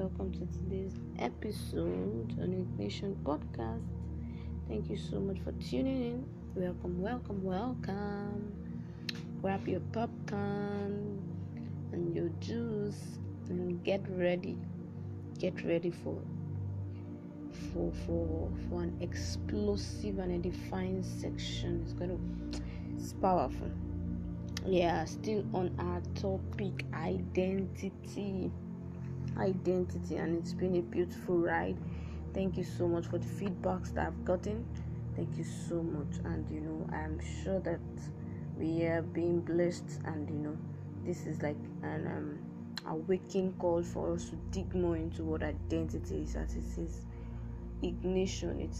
welcome to today's episode on Ignition Podcast. Thank you so much for tuning in. Welcome, welcome, welcome. Grab your popcorn and your juice and get ready. Get ready for for for for an explosive and edifying section. It's gonna it's powerful. Yeah, still on our topic identity identity and it's been a beautiful ride. Thank you so much for the feedbacks that i've gotten. Thank you so much. And you know i'm sure that we are being blessed. And you know this is like an um a waking call for us to dig more into what identity is as it says ignition. It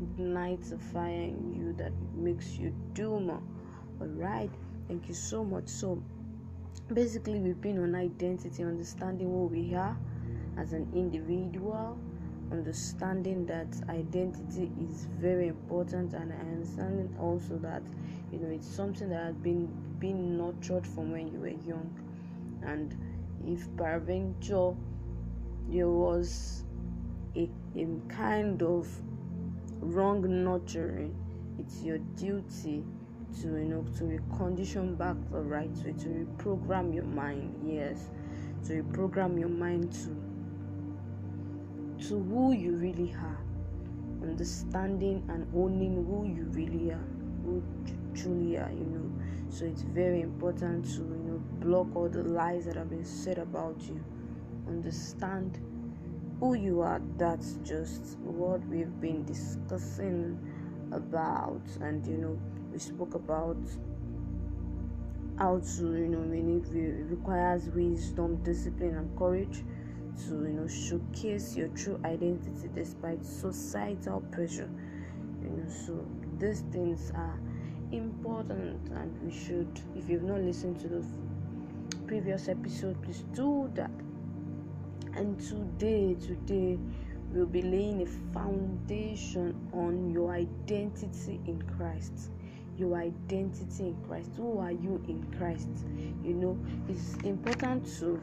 ignites a fire in you that makes you do more. All right. Thank you so much. So basically we've been on identity understanding who we are as an individual understanding that identity is very important and understanding also that you know it's something that has been been nurtured from when you were young. And if peradventure there was a, a kind of wrong nurturing it's your duty to you know to recondition back the right way to reprogram your mind yes. To reprogram your mind to to who you really are. Understanding and owning who you really are who truly are you know. So it's very important to you know block all the lies that have been said about you. Understand who you are. That's just what we've been discussing about. And you know we spoke about how to you know need it requires wisdom discipline and courage to you know showcase your true identity despite societal pressure. You know so these things are important and we should if you've not listened to the previous episode please do that. And today today we'll be laying a foundation on your identity in christ your identity in Christ. Who are you in Christ? You know, it's important to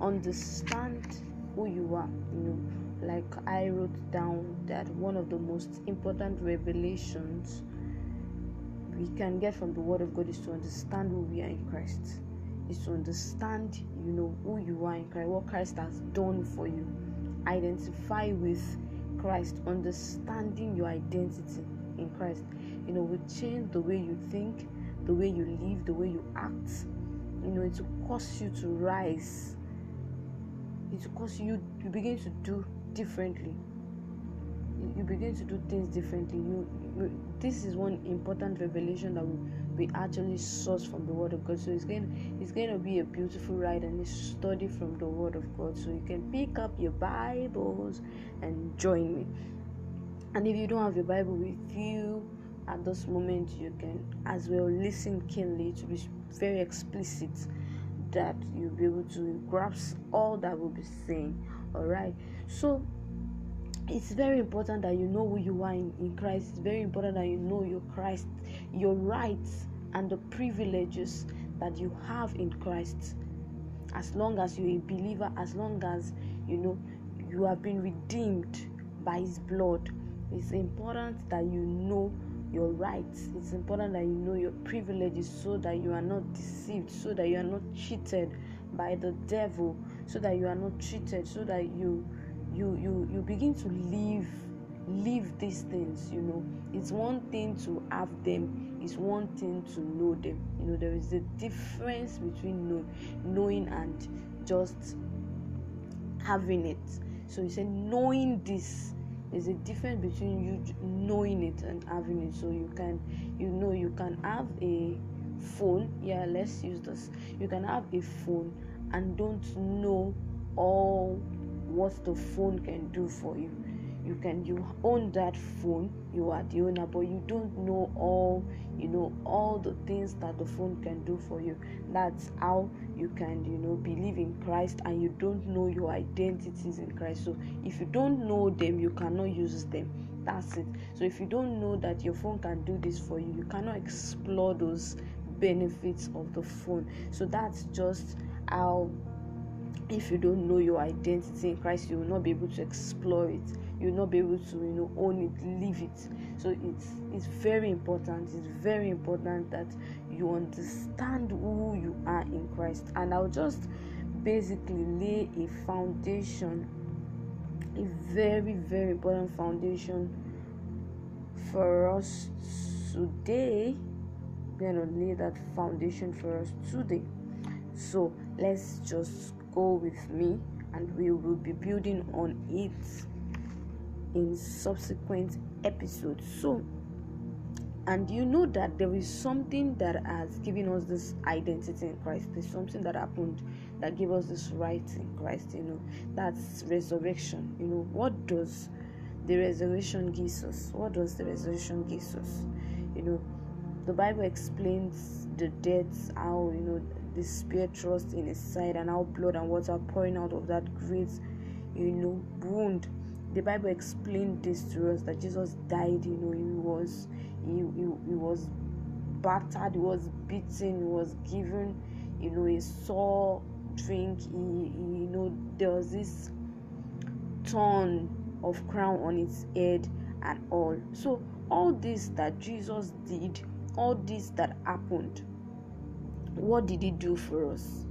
understand who you are. You know, like I wrote down that one of the most important revelations we can get from the Word of God is to understand who we are in Christ. Is to understand, you know, who you are in Christ, what Christ has done for you. Identify with Christ, understanding your identity in Christ. You know will change the way you think the way you live the way you act. You know it will cause you to rise. It will cause you you begin to do differently. You begin to do things differently. You, you this is one important revelation that we, we actually source from the word of god. So it's going it's going to be a beautiful ride and a study from the word of god. So you can pick up your bibles and join me and if you don't have your bible with you at this moment you can as well listen keenly to be very explicit that you'll be able to grasp all that will be saying. All right so it's very important that you know who you are in, in christ. It's very important that you know your christ your rights and the privileges that you have in christ. As long as you're a believer as long as you know you have been redeemed by his blood it's important that you know your rights. It's important that you know your privileges so that you are not deceived, so that you are not cheated by the devil, so that you are not cheated, so that you you you you begin to live live these things you know. It's one thing to have them it's one thing to know them. You know there is a difference between know, knowing and just having it. So he said knowing this there's a difference between you knowing it and having it. So you can you know you can have a phone. Yeah let's use this. You can have a phone and don't know all what the phone can do for you. You can you own that phone you are the owner but you don't know all you know all the things that the phone can do for you. That's how you can you know believe in christ and you don't know your identities in christ. So if you don't know them you cannot use them. That's it. So if you don't know that your phone can do this for you you cannot explore those benefits of the phone. So that's just how if you don't know your identity in Christ, you will not be able to explore it. You will not be able to, you know, own it, live it. So it's it's very important. It's very important that you understand who you are in Christ. And I'll just basically lay a foundation, a very, very important foundation for us today. We're gonna lay that foundation for us today. So let's just go with me and we will be building on it in subsequent episodes. So, and you know that there is something that has given us this identity in Christ. There's something that happened that gave us this right in Christ, you know, that's resurrection. You know, what does the resurrection give us? What does the resurrection give us? You know, the Bible explains the death, how you know the spear thrust in his side, and how blood and water pouring out of that great, you know, wound. The Bible explained this to us that Jesus died. You know, he was he, he, he was battered, he was beaten, he was given, you know, a sore drink. He, he you know, there was this thorn of crown on his head and all. So all this that Jesus did, all this that happened, what did he do for us?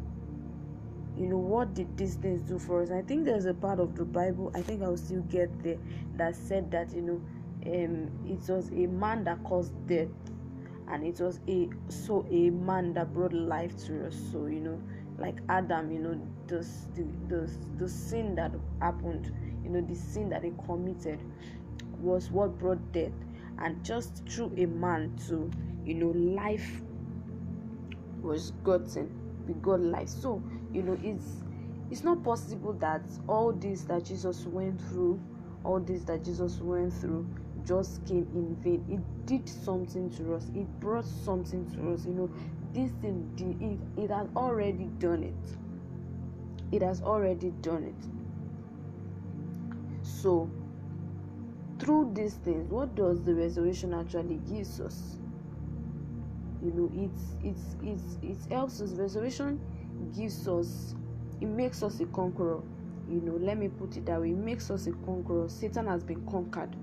You know, what did these things do for us? I think there's a part of the Bible, I think I'll still get there, that said that, you know, um, it was a man that caused death, and it was a so a man that brought life to us. So, you know, like Adam, you know, the, the, the, sin that happened, you know, the sin that he committed was what brought death. And just through a man to, you know, life was gotten. We got life. So, you know, it's it's not possible that all this that Jesus went through, all this that Jesus went through just came in vain. It did something to us. It brought something to us. You know, this thing it, it has already done it. It has already done it. So through these things, what does the resurrection actually gives us? You know, it's it's it's it helps us. Resurrection gives us it makes us a conqueror. You know, let me put it that way. It makes us a conqueror. Satan has been conquered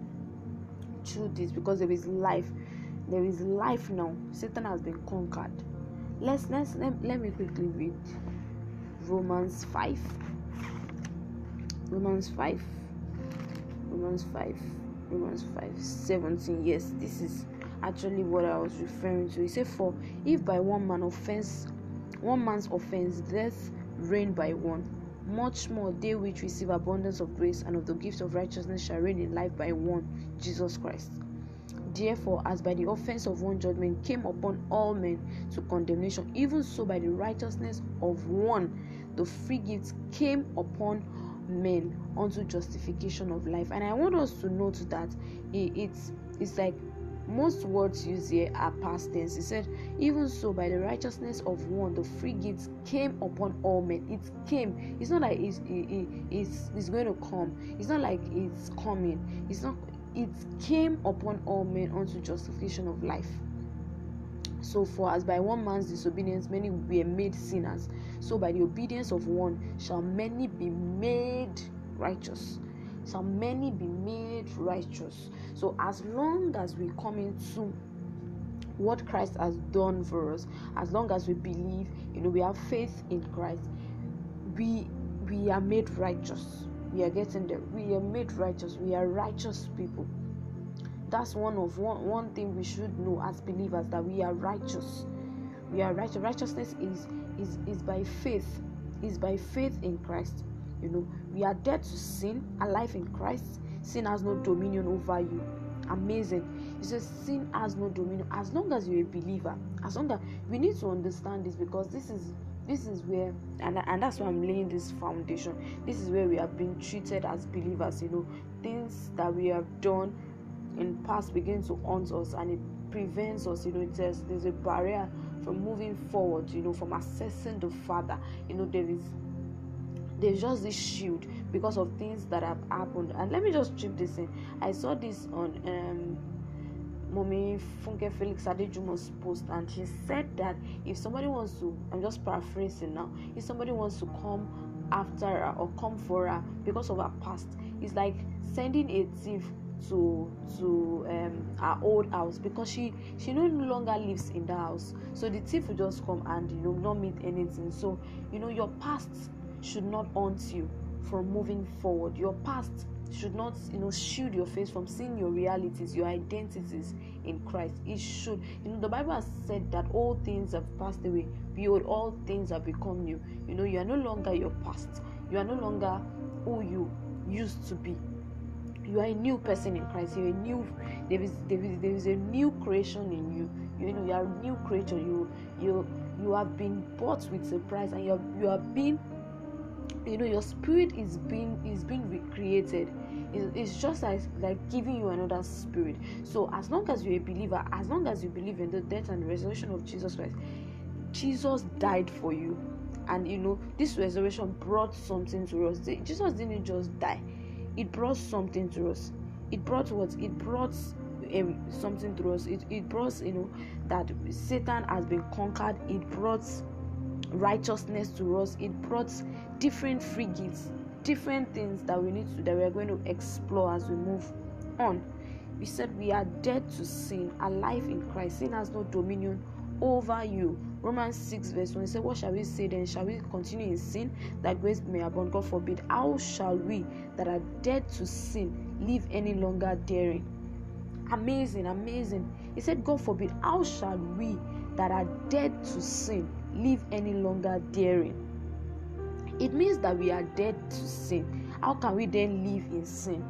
through this because there is life. There is life now. Satan has been conquered. Let's let's let, let me quickly read Romans 5. Romans 5. Romans 5. Romans 5 17. Yes, this is actually what I was referring to. He said, For if by one man offense one man's offense death reigned by one, much more they which receive abundance of grace and of the gift of righteousness shall reign in life by one, Jesus Christ. Therefore, as by the offense of one judgment came upon all men to condemnation, even so by the righteousness of one the free gift came upon men unto justification of life. And I want us to note that it's it's like most words used here are past tense. He said, Even so, by the righteousness of one, the free gifts came upon all men. It came. It's not like it's, it, it's, it's going to come. It's not like it's coming. It's not. It came upon all men unto justification of life. So, for as by one man's disobedience many were made sinners, so by the obedience of one shall many be made righteous shall many be made righteous. So, as long as we come into what Christ has done for us, as long as we believe, you know, we have faith in Christ, we we are made righteous. We are getting there. We are made righteous. We are righteous people. That's one of one one thing we should know as believers that we are righteous. We are righteous. Righteousness is is is by faith. Is by faith in Christ. You know, we are dead to sin, alive in Christ. Sin has no dominion over you. Amazing. He says sin has no dominion as long as you're a believer. As long as we need to understand this because this is this is where and, and that's why i'm laying this foundation this is where we have been treated as believers you know things that we have done in past begin to haunt us and it prevents us you know there's there's a barrier from moving forward you know from accessing the father you know there is there's just this shield because of things that have happened. And let me just chip this in. I saw this on um Mommy Funke Felix Adejumo's post, and she said that if somebody wants to, I'm just paraphrasing now, if somebody wants to come after her or come for her because of her past. It's like sending a thief to to um her old house because she she no longer lives in the house so the thief will just come and you know not meet anything so you know your past should not haunt you from moving forward your past should not you know shield your face from seeing your realities your identities in christ it should you know the bible has said that all things have passed away behold all things have become new you know you are no longer your past you are no longer who you used to be you are a new person in Christ. You're a new there is there is there is a new creation in you. You know you are a new creature. You you you have been bought with a price and you have you have been you know your spirit is being is being recreated. It's just like like giving you another spirit. So as long as you're a believer, as long as you believe in the death and resurrection of Jesus Christ, Jesus died for you. And you know, this resurrection brought something to us. Jesus didn't just die it brought something to us it brought what it brought um, something to us it, it brought you know that satan has been conquered it brought righteousness to us it brought different free gifts different things that we need to that we are going to explore as we move on we said we are dead to sin alive in christ sin has no dominion over you. Romans 6, verse 1 He said, What shall we say then? Shall we continue in sin that grace may abound? God forbid. How shall we that are dead to sin live any longer daring? Amazing, amazing. He said, God forbid. How shall we that are dead to sin live any longer daring? It means that we are dead to sin. How can we then live in sin?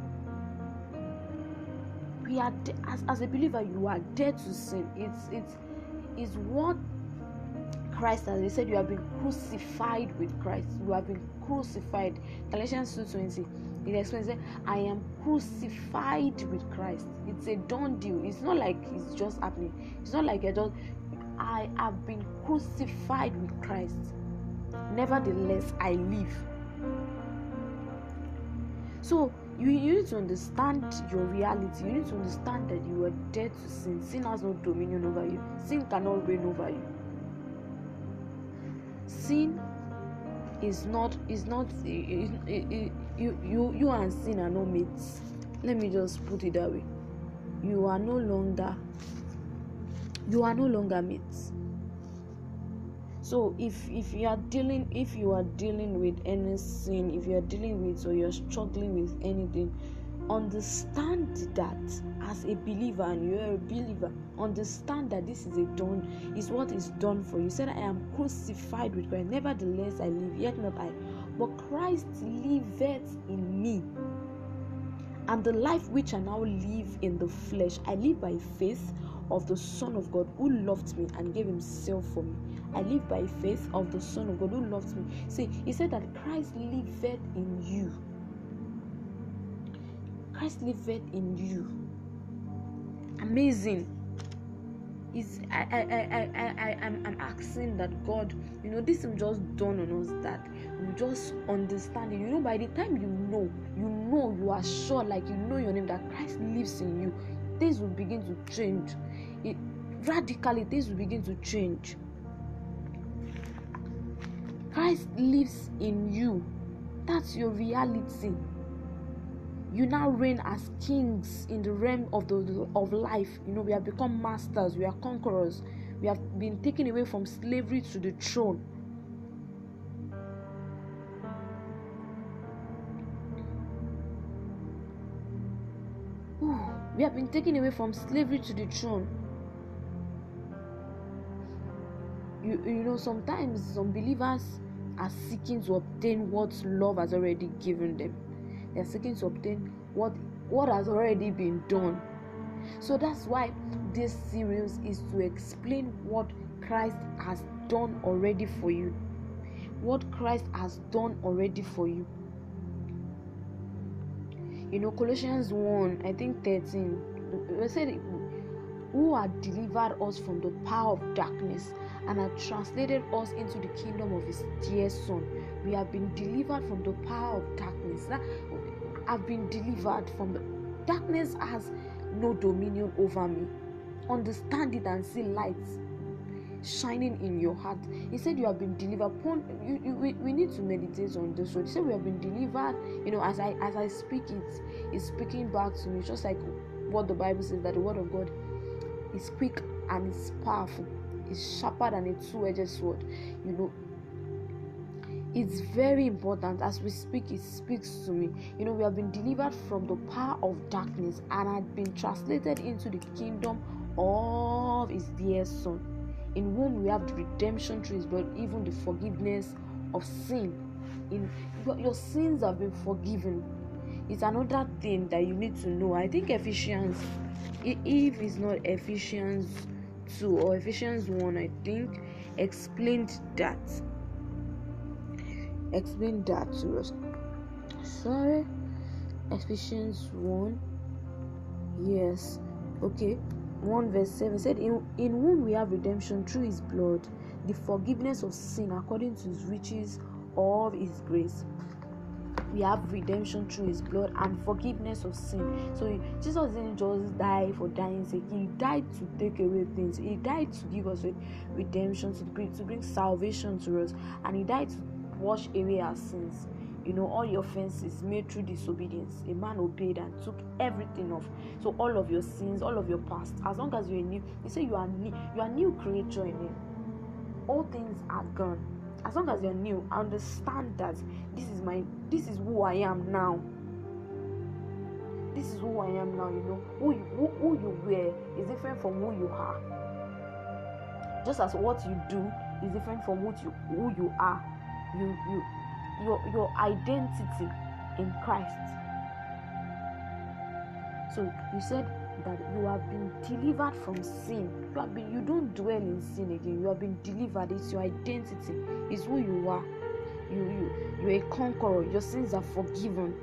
We are de- as, as a believer, you are dead to sin. It's it's is what Christ has. Said, You have been crucified with Christ. You have been crucified. Galatians 2:20. It explains that I am crucified with Christ. It's a done deal. It's not like it's just happening. It's not like I just I have been crucified with Christ. Nevertheless, I live. So you, you need to understand your reality. You need to understand that you are dead to sin. Sin has no dominion over you. Sin cannot reign over you. Sin is not is not it, you you you and sin are no mates. Let me just put it that way. You are no longer you are no longer mates. So if if you are dealing if you are dealing with any sin if you are dealing with or you're struggling with anything understand that as a believer and you're a believer understand that this is a done is what is done for you said i am crucified with christ nevertheless i live yet not i. But christ liveth in me. And the life which i now live in the flesh i live by faith of the son of god who loved me and gave himself for me I live by faith of the Son of God who loves me. See, he said that Christ liveth in you. Christ liveth in you. Amazing. Is I I I I I I'm, I'm asking that God, you know, this will just dawn on us that we just understand it. You know, by the time you know, you know, you are sure, like you know your name, that Christ lives in you, things will begin to change. It radically, things will begin to change Christ lives in you. That's your reality. You now reign as kings in the realm of the of life. You know, we have become masters, we are conquerors. We have been taken away from slavery to the throne. Ooh, we have been taken away from slavery to the throne. You, you know, sometimes some believers are seeking to obtain what love has already given them. They are seeking to obtain what what has already been done. So that's why this series is to explain what Christ has done already for you. What Christ has done already for you. You know, Colossians 1, I think 13, we said, Who had delivered us from the power of darkness and had translated us into the kingdom of his dear son. We have been delivered from the power of darkness. I've been delivered from the darkness has no dominion over me. Understand it and see light. shining in your heart. He said you have been delivered. You, you, we, we need to meditate on this word. He said we have been delivered. You know, as I as I speak it, it's speaking back to me, just like what the Bible says that the word of God is quick and it's powerful. It's sharper than a two-edged sword. You know, it's very important as we speak it speaks to me. You know we have been delivered from the power of darkness and had been translated into the kingdom of his dear son in whom we have the redemption through his blood even the forgiveness of sin. In your, your sins have been forgiven. It's another thing that you need to know. I think ephesians if it's not ephesians 2 or ephesians 1 i think explained that explain that to us. Sorry, Ephesians 1. Yes, okay. 1 verse 7 said, in, in whom we have redemption through his blood, the forgiveness of sin according to his riches of his grace. We have redemption through his blood and forgiveness of sin. So Jesus didn't just die for dying sake, he died to take away things, he died to give us redemption, to bring to bring salvation to us, and he died to wash away our sins. You know, all your offenses made through disobedience. A man obeyed and took everything off. So all of your sins, all of your past, as long as you're new, you say you are new, you are new creature in him. All things are gone. As long as you're new, understand that this is my this is who I am now. This is who I am now, you know. Who you who, who you were is different from who you are. Just as what you do is different from what you who you are you you your your identity in Christ. So you said that you have been delivered from sin. You have been you don't dwell in sin again. You have been delivered. It's your identity. It's who you are. You you you're a conqueror. Your sins are forgiven.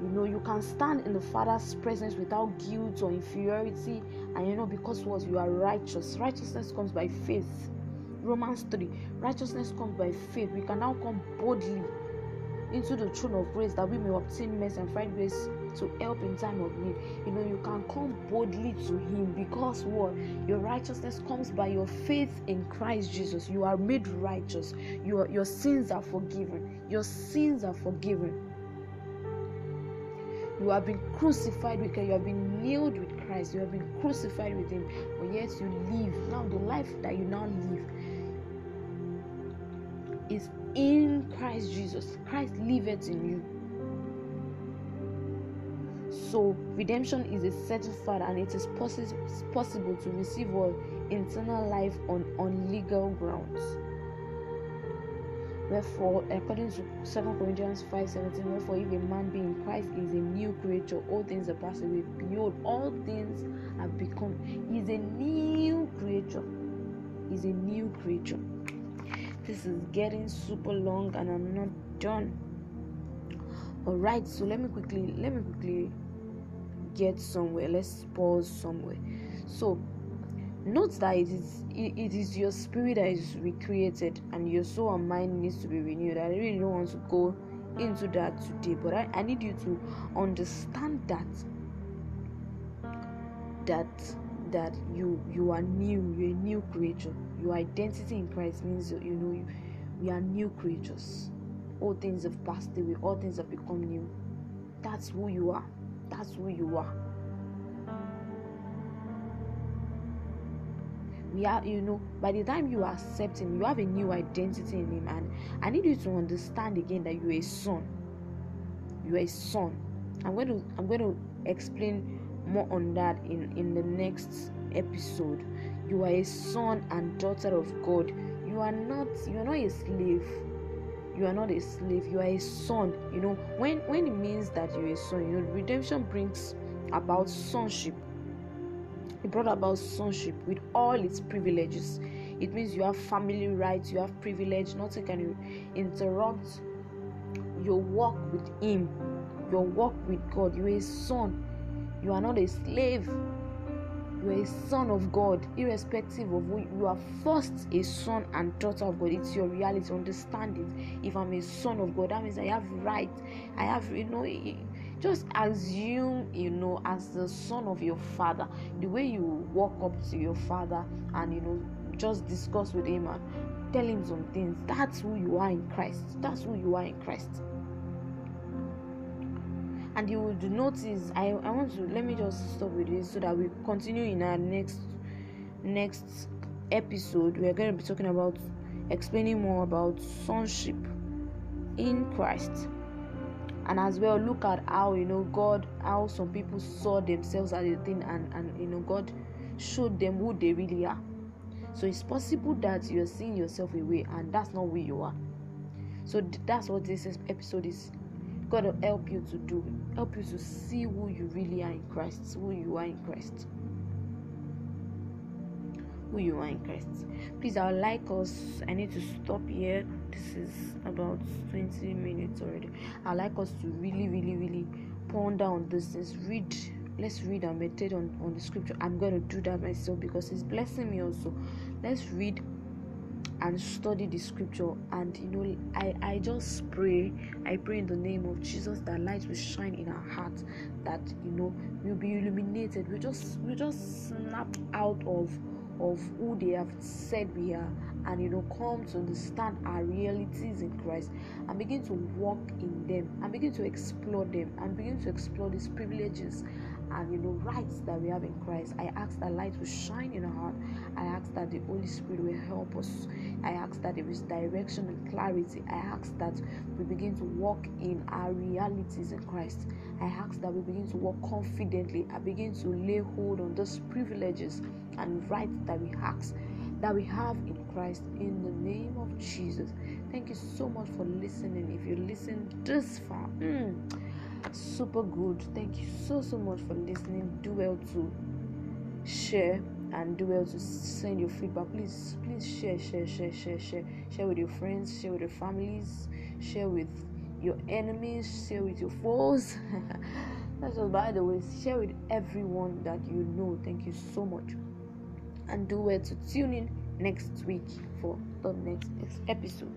You know you can stand in the Father's presence without guilt or inferiority, and you know because what you are righteous. Righteousness comes by faith. Romans 3 Righteousness comes by faith. We can now come boldly into the throne of grace that we may obtain mercy and find grace to help in time of need. You know, you can come boldly to Him because what? Your righteousness comes by your faith in Christ Jesus. You are made righteous. Your, your sins are forgiven. Your sins are forgiven. You have been crucified with Christ. You have been nailed with Christ. You have been crucified with Him. But yet you live. Now, the life that you now live is in Christ Jesus. Christ liveth in you. So redemption is a certified and it is possi- possible to receive all eternal life on, on legal grounds. Wherefore, according to 2 Corinthians 5:17, wherefore if a man be in Christ is a new creature, all things are passed away. Behold, all things have become. He is a new creature. He is a new creature this is getting super long and I'm not done. Alright, so let me quickly let me quickly get somewhere. Let's pause somewhere. So note that it is it, it is your spirit that is recreated and your soul and mind needs to be renewed. I really don't want to go into that today, but I, I need you to understand that that that you you are new you're a new creature your identity in christ means you know you, we are new creatures. All things have passed away. All things have become new. That's who you are. That's who you are. We are you know by the time you accept him you have a new identity in him. And i need you to understand again that you're a son. You're a son. I'm going to i'm going to explain more on that in in the next episode you are a son and daughter of god. You are not you are not a slave. You are not a slave. You are a son. You know when when it means that you're a son you know redemption brings about sonship. It brought about sonship with all its privileges. It means you have family rights you have privilege. Nothing can interrupt your walk with him your walk with god. You're a son. You are not a slave. You are a son of God, irrespective of who you are. First, a son and daughter of God. It's your reality. Understand it. If I'm a son of God, that means I have right. I have, you know, just assume you know as the son of your father the way you walk up to your father and you know just discuss with him and tell him some things that's who you are in christ that's who you are in christ and you would notice i i want to let me just stop with this so that we continue in our next next episode. We are going to be talking about explaining more about sonship in christ. And as well look at how you know god how some people saw themselves as a thing and and you know god showed them who they really are. So it's possible that you're seeing yourself away and that's not who you are. So that's what this episode is god will help you to do help you to see who you really are in christ who you are in christ who you are in Christ. Please, I like us. I need to stop here. This is about 20 minutes already. I would like us to really, really, really ponder on this things. Read. Let's read and meditate on, on the scripture. I'm going to do that myself because it's blessing me also. Let's read and study the scripture and you know i i just pray i pray in the name of jesus that light will shine in our hearts that you know we'll be illuminated. We just we just snap out of of who they have said we are and you know come to understand our realities in Christ and begin to walk in them and begin to explore them and begin to explore these privileges and you know rights that we have in Christ. I ask that light will shine in our heart. I ask that the Holy Spirit will help us. I ask that there is direction and clarity. I ask that we begin to walk in our realities in Christ. I ask that we begin to walk confidently. I begin to lay hold on those privileges and rights that we ask that we have in Christ in the name of Jesus. Thank you so much for listening. If you listen this far, mm, super good. Thank you so so much for listening. Do well to share and do well to send your feedback. Please, please share, share, share, share, share, share with your friends, share with your families, share with your enemies, share with your foes. That's just by the way, share with everyone that you know. Thank you so much. And do well to tune in next week for the next episode.